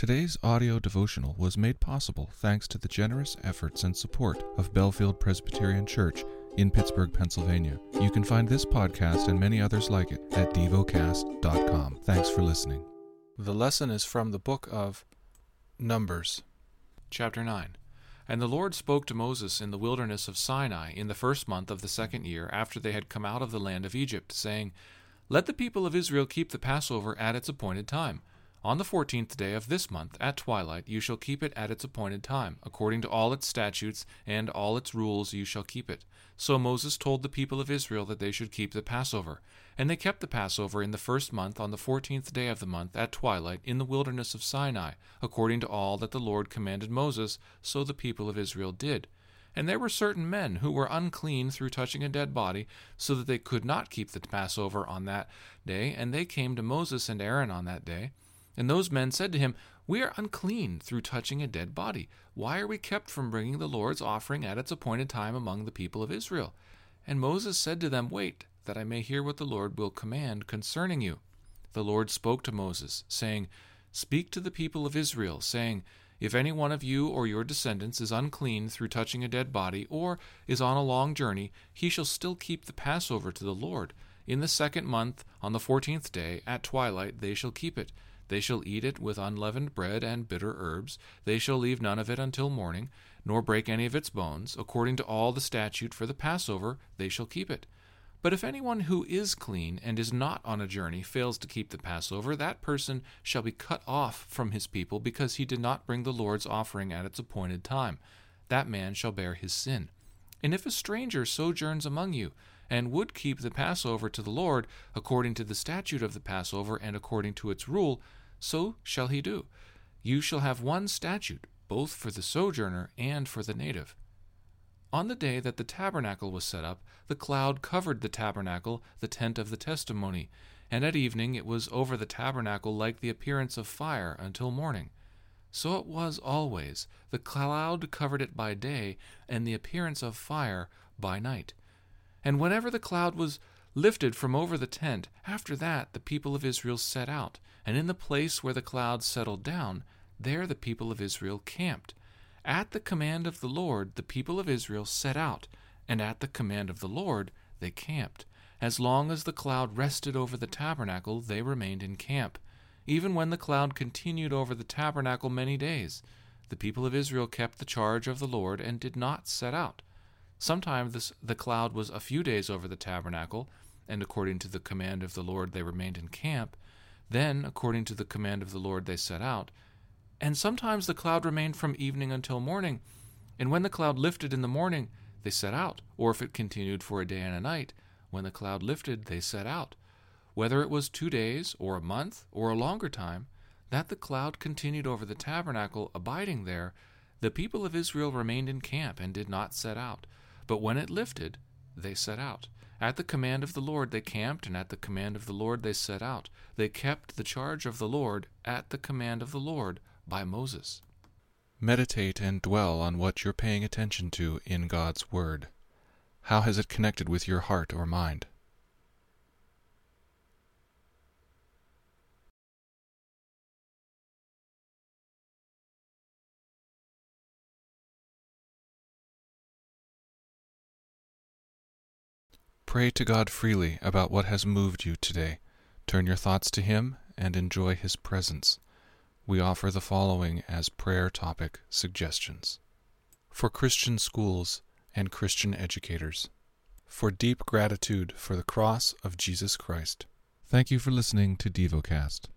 Today's audio devotional was made possible thanks to the generous efforts and support of Bellefield Presbyterian Church in Pittsburgh, Pennsylvania. You can find this podcast and many others like it at devocast.com. Thanks for listening. The lesson is from the book of Numbers, chapter 9. And the Lord spoke to Moses in the wilderness of Sinai in the first month of the second year after they had come out of the land of Egypt, saying, Let the people of Israel keep the Passover at its appointed time. On the fourteenth day of this month, at twilight, you shall keep it at its appointed time. According to all its statutes and all its rules, you shall keep it. So Moses told the people of Israel that they should keep the Passover. And they kept the Passover in the first month, on the fourteenth day of the month, at twilight, in the wilderness of Sinai, according to all that the Lord commanded Moses, so the people of Israel did. And there were certain men who were unclean through touching a dead body, so that they could not keep the Passover on that day, and they came to Moses and Aaron on that day. And those men said to him, We are unclean through touching a dead body. Why are we kept from bringing the Lord's offering at its appointed time among the people of Israel? And Moses said to them, Wait, that I may hear what the Lord will command concerning you. The Lord spoke to Moses, saying, Speak to the people of Israel, saying, If any one of you or your descendants is unclean through touching a dead body, or is on a long journey, he shall still keep the Passover to the Lord. In the second month, on the fourteenth day, at twilight, they shall keep it. They shall eat it with unleavened bread and bitter herbs. They shall leave none of it until morning, nor break any of its bones. According to all the statute for the Passover, they shall keep it. But if anyone who is clean and is not on a journey fails to keep the Passover, that person shall be cut off from his people because he did not bring the Lord's offering at its appointed time. That man shall bear his sin. And if a stranger sojourns among you, and would keep the Passover to the Lord according to the statute of the Passover and according to its rule, so shall he do. You shall have one statute, both for the sojourner and for the native. On the day that the tabernacle was set up, the cloud covered the tabernacle, the tent of the testimony, and at evening it was over the tabernacle like the appearance of fire until morning. So it was always. The cloud covered it by day, and the appearance of fire by night. And whenever the cloud was lifted from over the tent, after that the people of Israel set out, and in the place where the cloud settled down, there the people of Israel camped. At the command of the Lord, the people of Israel set out, and at the command of the Lord, they camped. As long as the cloud rested over the tabernacle, they remained in camp. Even when the cloud continued over the tabernacle many days, the people of Israel kept the charge of the Lord and did not set out. Sometimes the cloud was a few days over the tabernacle, and according to the command of the Lord they remained in camp. Then, according to the command of the Lord, they set out. And sometimes the cloud remained from evening until morning. And when the cloud lifted in the morning, they set out. Or if it continued for a day and a night, when the cloud lifted, they set out. Whether it was two days, or a month, or a longer time, that the cloud continued over the tabernacle, abiding there, the people of Israel remained in camp and did not set out. But when it lifted, they set out. At the command of the Lord they camped, and at the command of the Lord they set out. They kept the charge of the Lord at the command of the Lord by Moses. Meditate and dwell on what you're paying attention to in God's Word. How has it connected with your heart or mind? Pray to God freely about what has moved you today. Turn your thoughts to Him and enjoy His presence. We offer the following as prayer topic suggestions for Christian schools and Christian educators. For deep gratitude for the cross of Jesus Christ. Thank you for listening to DevoCast.